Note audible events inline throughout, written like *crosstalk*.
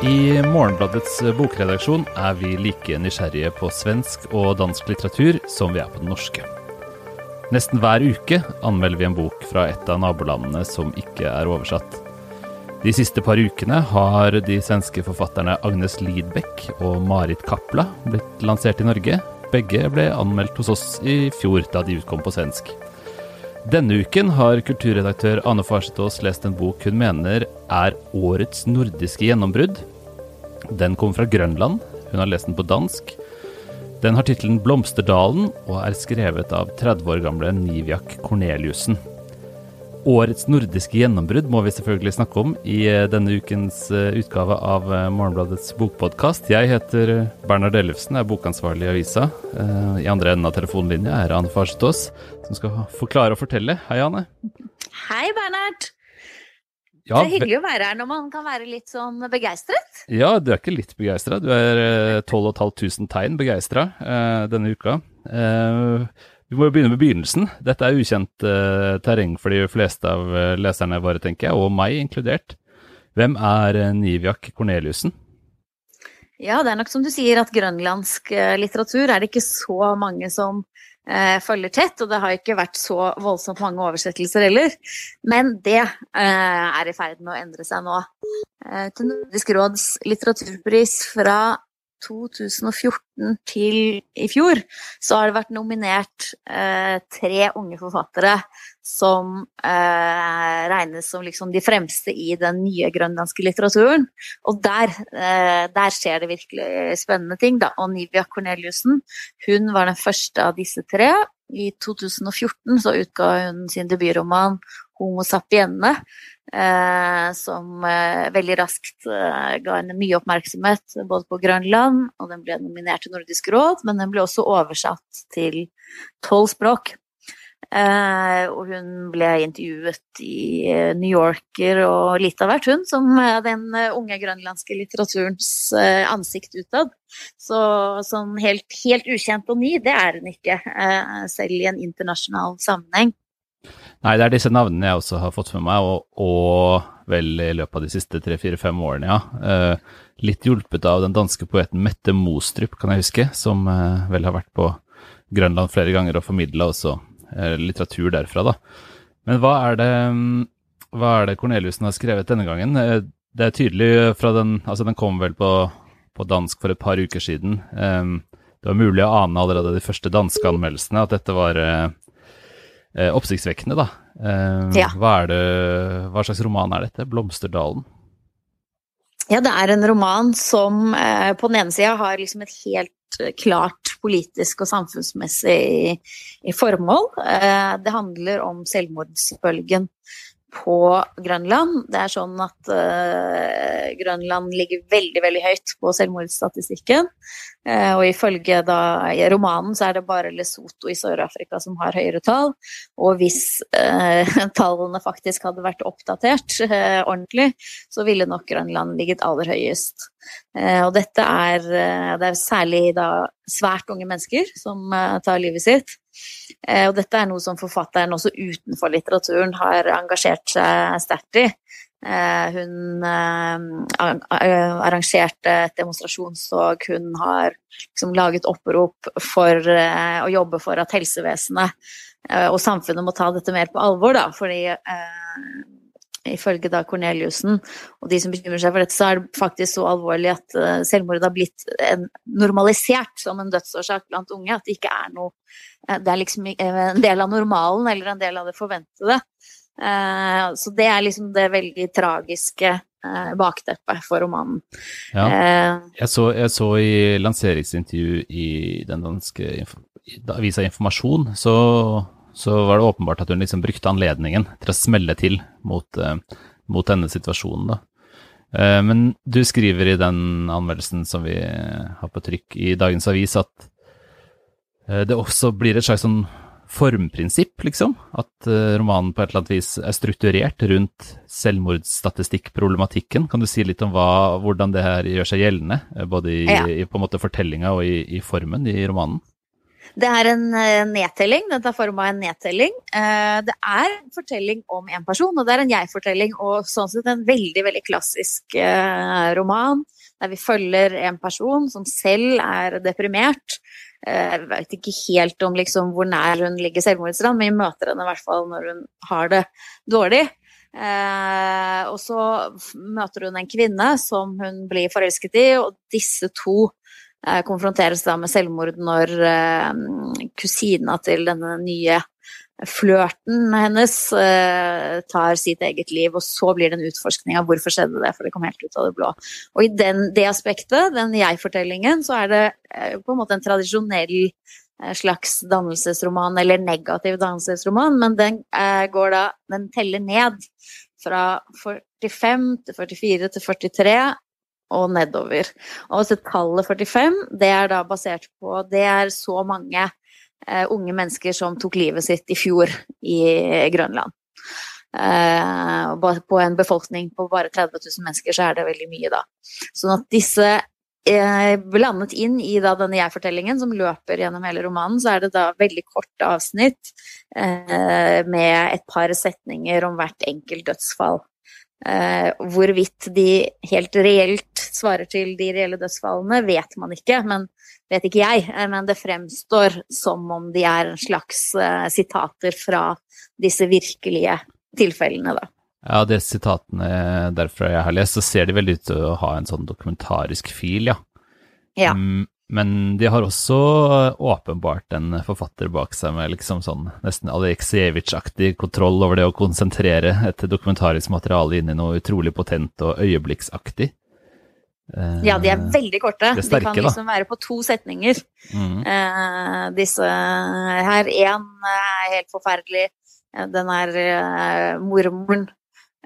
I Morgenbladets bokredaksjon er vi like nysgjerrige på svensk og dansk litteratur som vi er på den norske. Nesten hver uke anmelder vi en bok fra et av nabolandene som ikke er oversatt. De siste par ukene har de svenske forfatterne Agnes Lidbeck og Marit Kapla blitt lansert i Norge. Begge ble anmeldt hos oss i fjor, da de utkom på svensk. Denne uken har kulturredaktør Ane Farsetås lest en bok hun mener er årets nordiske gjennombrudd. Den kom fra Grønland. Hun har lest den på dansk. Den har tittelen 'Blomsterdalen' og er skrevet av 30 år gamle Niviak Korneliussen. Årets nordiske gjennombrudd må vi selvfølgelig snakke om i eh, denne ukens eh, utgave av eh, Morgenbladets bokpodkast. Jeg heter Bernhard Ellefsen, er bokansvarlig i avisa. I andre enden av telefonlinja er Ane Farsetås, som skal forklare og fortelle. Hei, Ane. Hei, Bernhard. Ja, det er hyggelig å være her når man kan være litt sånn begeistret. Ja, du er ikke litt begeistra. Du er 12 500 tegn begeistra denne uka. Vi må jo begynne med begynnelsen. Dette er ukjent uh, terreng for de fleste av uh, leserne våre, tenker jeg, og meg inkludert. Hvem er Nivjak Niviak Corneliussen? Ja, det er nok som du sier at grønlandsk litteratur er det ikke så mange som følger tett, og det har ikke vært så voldsomt mange oversettelser heller. Men det er i ferd med å endre seg nå. til Nordisk råds litteraturpris fra 2014 til i fjor, så har det vært nominert eh, tre unge forfattere som eh, regnes som liksom de fremste i den nye grønlandske litteraturen. Og der, eh, der skjer det virkelig spennende ting. Da. Og Nivia Corneliussen hun var den første av disse tre. I 2014 så utga hun sin debutroman 'Homo sapienne', som eh, veldig raskt eh, ga henne mye oppmerksomhet både på Grønland, og den ble nominert til Nordisk råd, men den ble også oversatt til tolv språk. og hun ble intervjuet i New Yorker og litt av hvert, hun, som den unge grønlandske litteraturens ansikt utad. Så sånn helt, helt ukjent og ny, det er hun ikke, selv i en internasjonal sammenheng. Nei, det er disse navnene jeg også har fått med meg, og, og vel i løpet av de siste tre-fire-fem årene, ja. Eh, litt hjulpet av den danske poeten Mette Mostrup, kan jeg huske, som eh, vel har vært på Grønland flere ganger og formidla også eh, litteratur derfra, da. Men hva er det, hva er det Corneliussen har skrevet denne gangen? Eh, det er tydelig fra den Altså, den kom vel på, på dansk for et par uker siden. Eh, det var mulig å ane allerede de første danske anmeldelsene at dette var eh, eh, oppsiktsvekkende, da. Eh, ja. hva, det, hva, slags roman er dette? 'Blomsterdalen'? Ja, det er en roman som eh, på den ene sida har liksom et helt eh, klart politisk og samfunnsmessig i, i formål. Eh, det handler om selvmordsbølgen på Grønland. Det er sånn at uh, Grønland ligger veldig veldig høyt på selvmordsstatistikken. Uh, og ifølge da, i romanen så er det bare Lesotho i Sør-Afrika som har høyere tall. Og hvis uh, *laughs* tallene faktisk hadde vært oppdatert ordentlig, så ville nok Grønland ligget aller høyest. og dette er, det er særlig da svært unge mennesker som tar livet sitt. Eh, og dette er noe som forfatteren også utenfor litteraturen har engasjert seg sterkt i. Eh, hun eh, arrangerte et demonstrasjonstog, hun har liksom laget opprop for å jobbe for at helsevesenet og samfunnet må ta dette mer på alvor, da, fordi ifølge da Corneliussen og de som bekymrer seg for dette, så er det faktisk så alvorlig at uh, selvmord har blitt normalisert som en dødsårsak blant unge. At det ikke er noe uh, Det er liksom en del av normalen eller en del av det forventede. Så det er liksom det veldig tragiske bakteppet for romanen. Ja. Jeg så, jeg, så, i lanseringsintervju i den danske avisa Informasjon, så så var det åpenbart at hun liksom brukte anledningen til å smelle til mot, uh, mot denne situasjonen. da. Uh, men du skriver i den anmeldelsen som vi har på trykk i dagens avis, at det også blir et slags sånn formprinsipp, liksom. At romanen på et eller annet vis er strukturert rundt selvmordsstatistikkproblematikken. Kan du si litt om hva, hvordan det her gjør seg gjeldende, både i, ja. i på en måte fortellinga og i, i formen i romanen? Det er en uh, nedtelling. Den tar form av en nedtelling. Uh, det er en fortelling om en person, og det er en jeg-fortelling. Og sånn sett en veldig, veldig klassisk uh, roman der vi følger en person som selv er deprimert. Jeg vet ikke helt om liksom, hvor nær hun ligger selvmordsrand, men vi møter henne i hvert fall når hun har det dårlig. Eh, og så møter hun en kvinne som hun blir forelsket i, og disse to eh, konfronteres da med selvmord når eh, kusina til denne nye flørten hennes eh, tar sitt eget liv, og så blir det en utforskning av hvorfor skjedde det, for det kom helt ut av det blå. Og i den, det aspektet, den jeg-fortellingen, så er det eh, på en måte en tradisjonell Eh, slags dannelsesroman, eller negativ dannelsesroman, men den eh, går da Den teller ned fra 45 til 44 til 43 og nedover. Og så tallet 45, det er da basert på Det er så mange eh, unge mennesker som tok livet sitt i fjor i Grønland. Eh, på en befolkning på bare 30 000 mennesker, så er det veldig mye, da. Sånn at disse blandet inn i da, denne jeg-fortellingen som løper gjennom hele romanen, så er det da veldig korte avsnitt eh, med et par setninger om hvert enkelt dødsfall. Eh, hvorvidt de helt reelt svarer til de reelle dødsfallene, vet man ikke, men vet ikke jeg. Eh, men det fremstår som om de er en slags eh, sitater fra disse virkelige tilfellene, da. Ja, de sitatene derfra jeg har lest, så ser de veldig ut til å ha en sånn dokumentarisk fil, ja. ja. Mm, men de har også åpenbart en forfatter bak seg med liksom sånn nesten Aleksejevitsj-aktig kontroll over det å konsentrere et dokumentarisk materiale inn i noe utrolig potent og øyeblikksaktig. Ja, de er veldig korte. Er sterke, de kan liksom da. være på to setninger. Mm. uh, disse her. Én er helt forferdelig. Den er uh, mormoren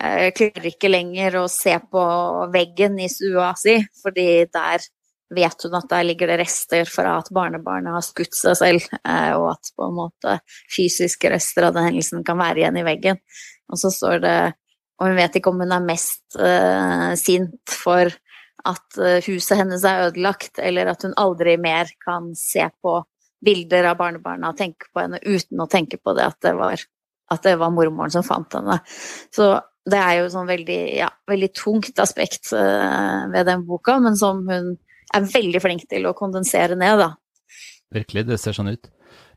uh, klarer ikke lenger å se på veggen i stua si, fordi der vet hun at der ligger det rester fra at barnebarnet har skutt seg selv, eh, og at på en måte fysiske rester av den hendelsen kan være igjen i veggen. Og så står det Og hun vet ikke om hun er mest uh, sint for at huset hennes er ødelagt, eller at hun aldri mer kan se på bilder av barnebarna og tenke på henne uten å tenke på det at det var, at det var mormoren som fant henne. Så det er jo sånn veldig, ja, veldig tungt aspekt uh, ved den boka, men som hun er veldig flink til å kondensere ned, da. Virkelig, det ser sånn ut.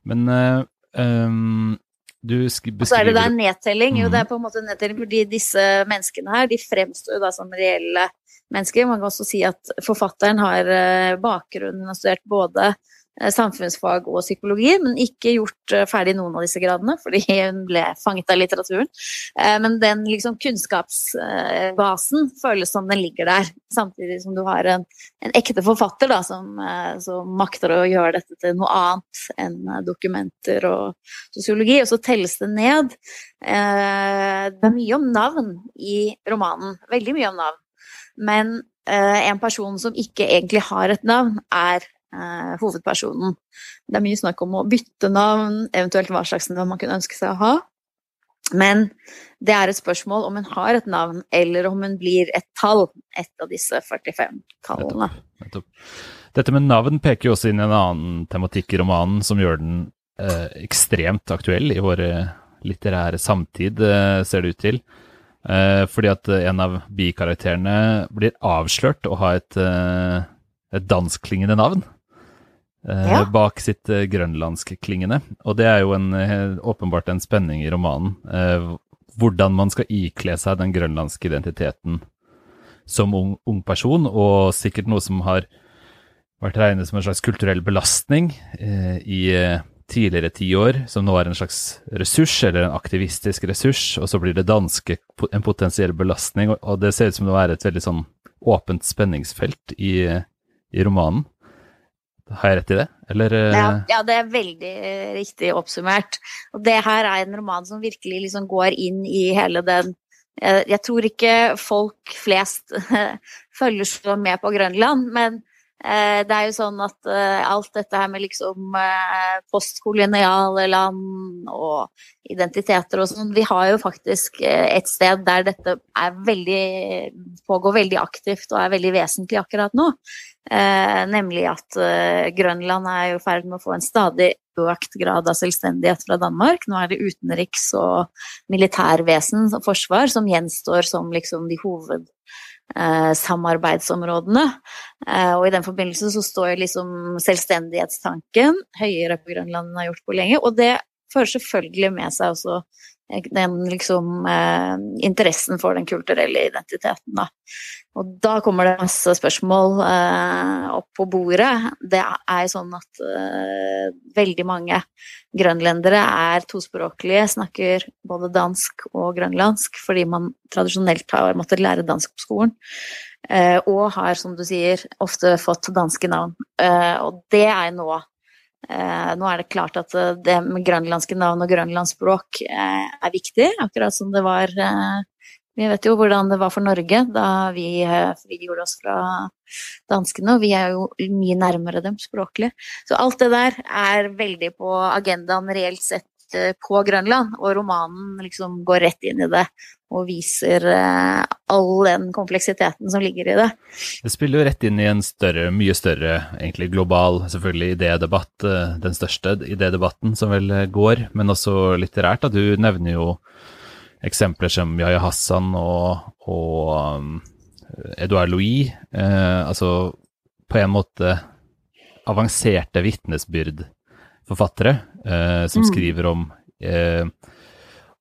Men uh, um, du beskriver Så er det da en nedtelling. Mm. Jo, det er mhm. på en måte en nedtelling fordi disse menneskene her, de fremstår jo da som reelle mennesker. Man kan også si at forfatteren har bakgrunnen bakgrunn, hun har studert både Eh, samfunnsfag og psykologi, men ikke gjort eh, ferdig noen av disse gradene fordi hun ble fanget av litteraturen. Eh, men den liksom, kunnskapsbasen føles som den ligger der, samtidig som du har en, en ekte forfatter da, som, som, makter å gjøre dette til noe annet enn dokumenter og sosiologi. Og så telles det ned. Det er mye om navn i romanen. Veldig mye om navn. Men en person som ikke egentlig har et navn, er eh, hovedpersonen. Det er mye snakk om å bytte navn, eventuelt hva slags navn man kunne ønske seg å ha. Men det er et spørsmål om hun har et navn, eller om hun blir et tall. Et av disse 45 tallene. Dette med navn peker jo også inn i en annen tematikk i romanen som gjør den eh, ekstremt aktuell i vår litterære samtid, eh, ser det ut til. Eh, fordi at en av bikarakterene blir avslørt å ha et, eh, et danskklingende navn. Eh, ja. bak sitt uh, grønlandskklingende. Og det er jo en, uh, åpenbart en spenning i romanen. Hvordan man skal ikle seg den grønlandske identiteten som ung, ung, person, og sikkert noe som har vært regnet som en slags kulturell belastning i tidligere tiår, som nå er en slags ressurs, eller en aktivistisk ressurs, og så blir det danske en potensiell belastning, og, og det ser ut som det er et veldig sånn åpent spenningsfelt i, i romanen. Har jeg rett i det, eller? Ja, eh? ja, det er veldig riktig oppsummert. Og det her er en roman som virkelig liksom går inn i hele den Jeg, tror ikke folk flest *laughs* følger så med på Grønland, men eh, det er jo sånn at eh, alt dette her med liksom eh, postkoloniale land og identiteter og sånn Vi har jo faktisk eh, et sted der dette veldig, pågår veldig aktivt og er veldig vesentlig akkurat nå. Eh, nemlig at eh, Grønland er i ferd med å få en stadig økt grad av selvstendighet fra Danmark. Nå er det utenriks- og militærvesen og forsvar som gjenstår som liksom de hovedsamarbeidsområdene. Eh, og i den forbindelse så står liksom selvstendighetstanken høyere på Grønland enn den har gjort på lenge. Og det fører selvfølgelig med seg også den liksom eh, interessen for den kulturelle identiteten, da. Og da kommer det masse spørsmål eh, opp på bordet. Det er jo sånn at eh, veldig mange grønlendere er tospråklige, snakker både dansk og grønlandsk fordi man tradisjonelt har måttet lære dansk på skolen. Eh, og har, som du sier, ofte fått danske navn. Eh, og det er nå Eh, nå er det klart at eh, det med grønlandske navn og grønlandsspråk eh, er viktig, akkurat som det var eh, Vi vet jo hvordan det var for Norge da vi eh, frigjorde oss fra danskene, og vi er jo mye nærmere dem språklig. Så alt det der er veldig på agendaen reelt sett eh, på Grønland, og romanen liksom går rett inn i det og viser eh, all den kompleksiteten som ligger i det. Det spiller jo rett inn i en større, mye større, egentlig global, selvfølgelig idédebatt, eh, den største idédebatten som vel går, men også litterært. Da. Du nevner jo eksempler som Yahya Hassan og, og Edouard Louis, eh, altså på en måte avanserte vitnesbyrdforfattere eh, som mm. skriver om eh,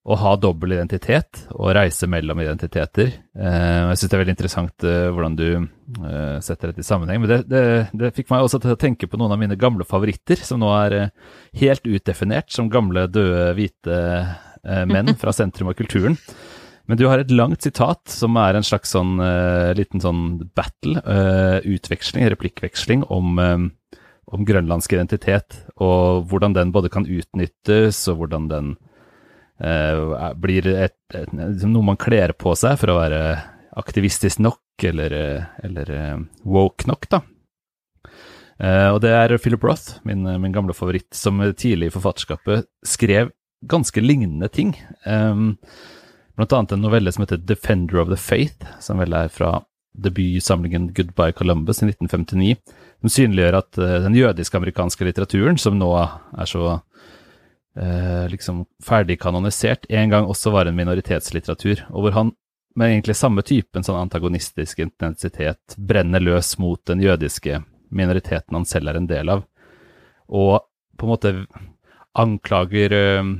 å ha dobbel identitet og reise mellom identiteter. Eh, jeg syns det er veldig interessant eh, hvordan du eh, setter dette i sammenheng. Men det, det, det, fikk meg også til å tenke på noen av mine gamle favoritter, som nå er helt utdefinert som gamle, døde, hvite menn *laughs* fra sentrum av kulturen. Men du har et langt sitat som er en slags sånn liten sånn battle, utveksling, replikkveksling om om grønlandsk identitet, og hvordan den både kan utnyttes, og hvordan den eh, blir et, et, liksom noe man kler på seg for å være aktivistisk nok, eller, eller uh, woke nok, da. Eh, og det er Philip Roth, min, min, gamle favoritt, som tidlig i forfatterskapet skrev ganske lignende ting. Eh, blant annet en novelle som heter Defender of the Faith, som vel er fra debutsamlingen Goodbye Columbus i 1959, som synliggjør at den jødisk-amerikanske litteraturen, som nå er så eh, liksom ferdig kanonisert, en gang også var en minoritetslitteratur, og hvor han med egentlig samme typen sånn antagonistisk intensitet brenner løs mot den jødiske minoriteten han selv er en del av, og på en måte anklager eh,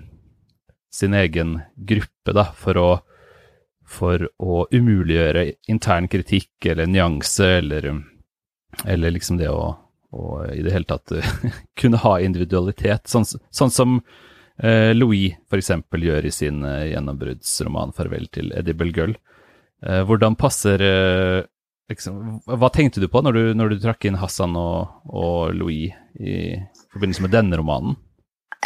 sin egen gruppe da, for å, for å umuliggjøre intern kritikk eller nyanse eller, eller liksom det å å, i det hele tatt *laughs* kunne ha individualitet, sånn, sånn som eh, Louis f.eks. gjør i sin eh, gjennombruddsroman 'Farvel til Edible Girl'. Eh, hvordan passer eh, liksom, Hva tenkte du på når du, når du trakk inn Hassan og, og Louis i forbindelse med denne romanen?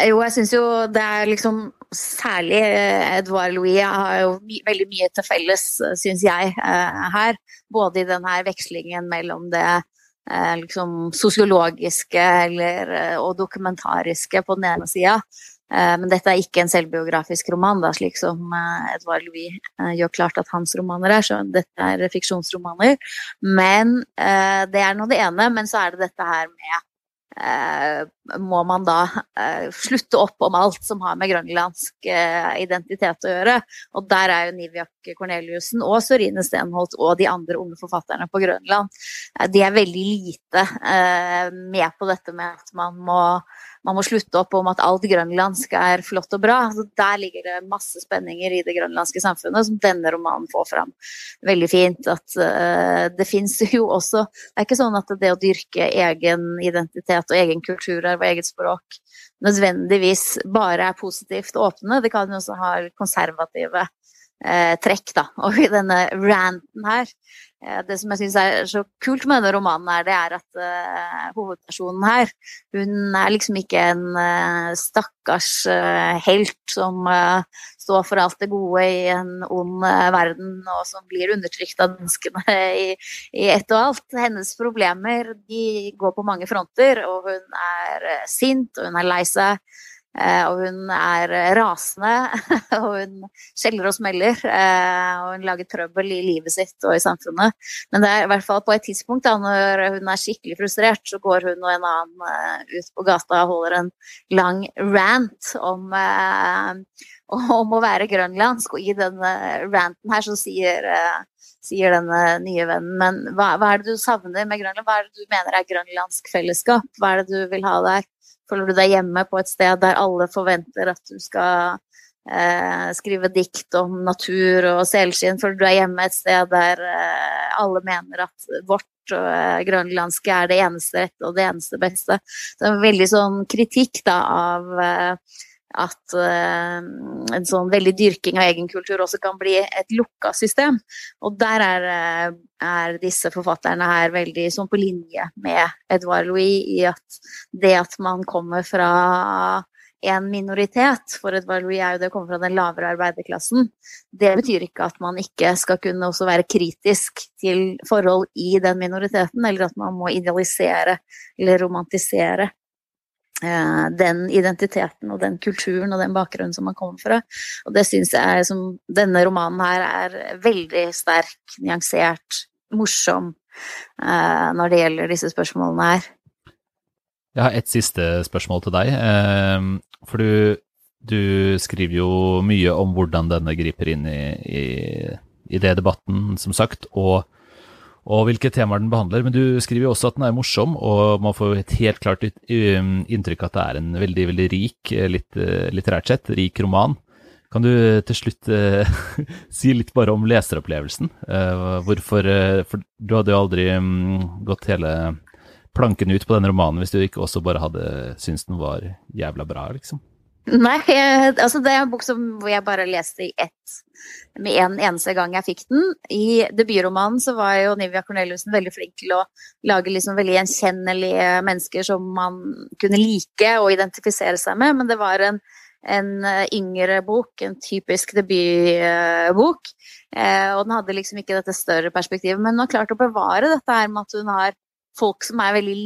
Jo, jeg syns jo det er liksom Særlig eh, Edouard Louis har jo my veldig mye til felles, syns jeg, eh, her. Både i den her vekslingen mellom det Eh, liksom sosiologiske eller, eh, og dokumentariske på den ene sida. Eh, men dette er ikke en selvbiografisk roman, da, slik som Edvard Louis gjør klart at hans romaner er. Så dette er fiksjonsromaner. Men det er nå det ene. Men så er det dette her med Eh, må man da eh, slutte opp om alt som har med grønlandsk eh, identitet å gjøre. Og der er jo Niviak Korneliussen og Sorine Stenholt og de andre unge forfatterne på Grønland de er veldig lite med på dette med at man må man må slutte opp om at alt grønlandsk er flott og bra. Så der ligger det masse spenninger i det grønlandske samfunnet som denne romanen får fram veldig fint. At uh, det fins *laughs* jo også Det er ikke sånn at det å dyrke egen identitet og egen kulturarv og eget språk nødvendigvis bare er positivt åpne. Det kan jo også ha konservative uh, trekk, da. *laughs* Og i denne ranten her Eh, det som jeg syns er så kult med denne romanen, er, det er at uh, hovedpersonen her, hun er liksom ikke en uh, stakkars uh, helt som står for alt det gode i en ond verden, og som blir undertrykt av danskene *laughs* i, i ett og alt. Hennes problemer de går på mange fronter, og hun er sint, og hun er lei seg. Eh, og hun er rasende, *laughs* og hun skjeller og smeller. Eh, og hun lager trøbbel i livet sitt og i samfunnet. Men det er i hvert fall på et tidspunkt da, når hun er skikkelig frustrert, så går hun og en annen eh, ut på gata og holder en lang rant om, *laughs* om å være grønlandsk. Og i denne ranten her så sier sier denne nye vennen. Men hva, hva, er det du savner med Grønland? Hva er det du mener er grønlandsk fellesskap? Hva er det du vil ha der? Føler du deg hjemme på et sted der alle forventer at du skal eh, skrive dikt om natur og selskinn? Føler du deg hjemme et sted der eh, alle mener at vårt eh, grønlandske er det eneste rette og det eneste beste? Det er en veldig sånn kritikk da av eh, at uh, en sånn veldig dyrking av egen kultur også kan bli et lukka system. Og der er, eh, er disse forfatterne her veldig sånn på linje med Edouard Louis i at det at man kommer fra en minoritet, for Edouard Louis er jo det å komme fra den lavere arbeiderklassen, det betyr ikke at man ikke skal kunne også være kritisk til forhold i den minoriteten, eller at man må idealisere eller romantisere Eh, den identiteten og den kulturen og den bakgrunnen som man kommer fra. Og det syns jeg som denne romanen her er veldig sterk, nyansert, morsom eh, når det gjelder disse spørsmålene her. Jeg har et siste spørsmål til deg. Eh, for du, du skriver jo mye om hvordan denne griper inn i, i, i det debatten, som sagt. og og hvilke temaer den behandler. Men du skriver jo også at den er morsom, og man får et helt klart um, inntrykk at det er en veldig, veldig rik, eh, litt eh, litterært sett, rik roman. Kan du til slutt eh, *laughs* si litt bare om leseropplevelsen? Eh, hvorfor eh, For du hadde jo aldri mm, gått hele planken ut på denne romanen hvis du ikke også bare hadde syntes den var jævla bra, liksom. Nei, altså det er en bok som, jeg bare leste i ett med en eneste gang jeg fikk den. I debutromanen så var jo Nivia Corneliussen veldig flink til å lage liksom veldig gjenkjennelige mennesker som man kunne like og identifisere seg med, men det var en, en yngre bok, en typisk debutbok. Eh, og den hadde liksom ikke dette større perspektivet, men hun har klart å bevare dette her med at hun har folk som er veldig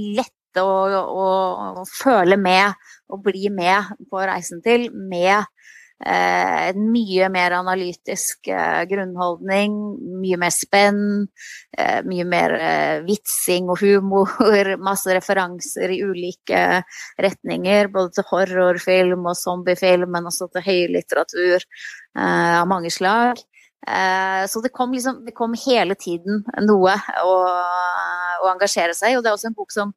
lette å, og, og føle med og bli med på reisen til, med eh, en mye mer analytisk eh, grunnholdning, mye mer spenn, eh, mye mer eh, vitsing og humor, *laughs* masse referanser i ulike retninger, både til horrorfilm og zombiefilm, men også til høylitteratur eh, av mange slag. Eh, så det kom, liksom, det kom hele tiden noe å, å engasjere seg i, og det er også en bok som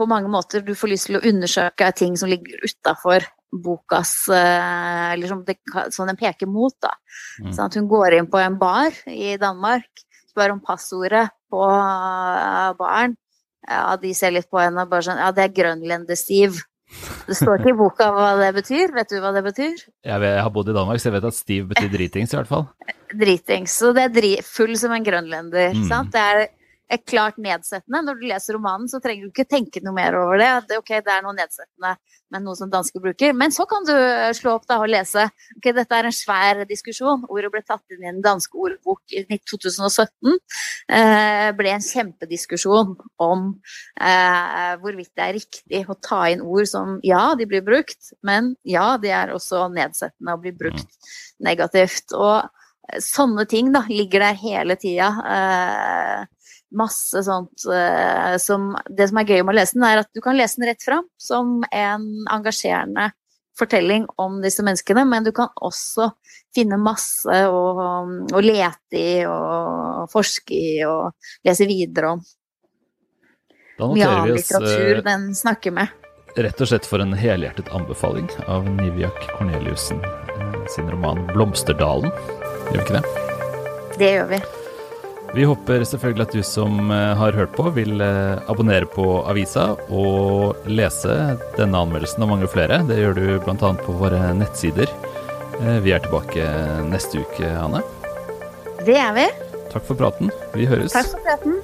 på mange måter du får lyst til å undersøke ting som ligger utafor bokas eh, Eller som, det, som, den peker mot, da. Mm. Sånn at hun går inn på en bar i Danmark, spør om passordet på uh, baren. Ja, de ser litt på henne og bare sånn Ja, det er grønlender-Steve. Det står ikke i boka hva det betyr. Vet du hva det betyr? Jeg, vet, jeg har bodd i Danmark, så jeg vet at Steve betyr dritings, i hvert fall. *laughs* Dritings. Så det er dri full som en grønlender. Mm. sant? Det er klart nedsettende. Når du leser romanen, så trenger du ikke tenke noe mer over det. det ok, det er noe nedsettende med noe som danske bruker. Men så kan du eh, slå opp da og lese. Ok, dette er en svær diskusjon. Ordet ble tatt inn i en dansk ordbok i 2017. Eh, ble en kjempediskusjon om eh, hvorvidt det er riktig å ta inn ord som ja, de blir brukt, men ja, de er også nedsettende og blir brukt negativt. Og eh, sånne ting da, ligger der hele tida. Eh, masse sånt uh, som Det som er gøy med å lese den, er at du kan lese den rett fram som en engasjerende fortelling om disse menneskene, men du kan også finne masse å, å lete i og forske i og lese videre om. Mye annen litteratur uh, den snakker med. Rett og slett for en helhjertet anbefaling av Niviak Corneliussen uh, sin roman 'Blomsterdalen'. Gjør vi ikke det? Det gjør vi. Vi håper selvfølgelig at du som eh, har hørt på, vil eh, abonnere på avisa og lese denne anmeldelsen og mange flere. Det gjør du bl.a. på våre nettsider. Eh, vi er tilbake neste uke, Anne. Det er vi. Takk for praten. Vi høres. Takk for praten.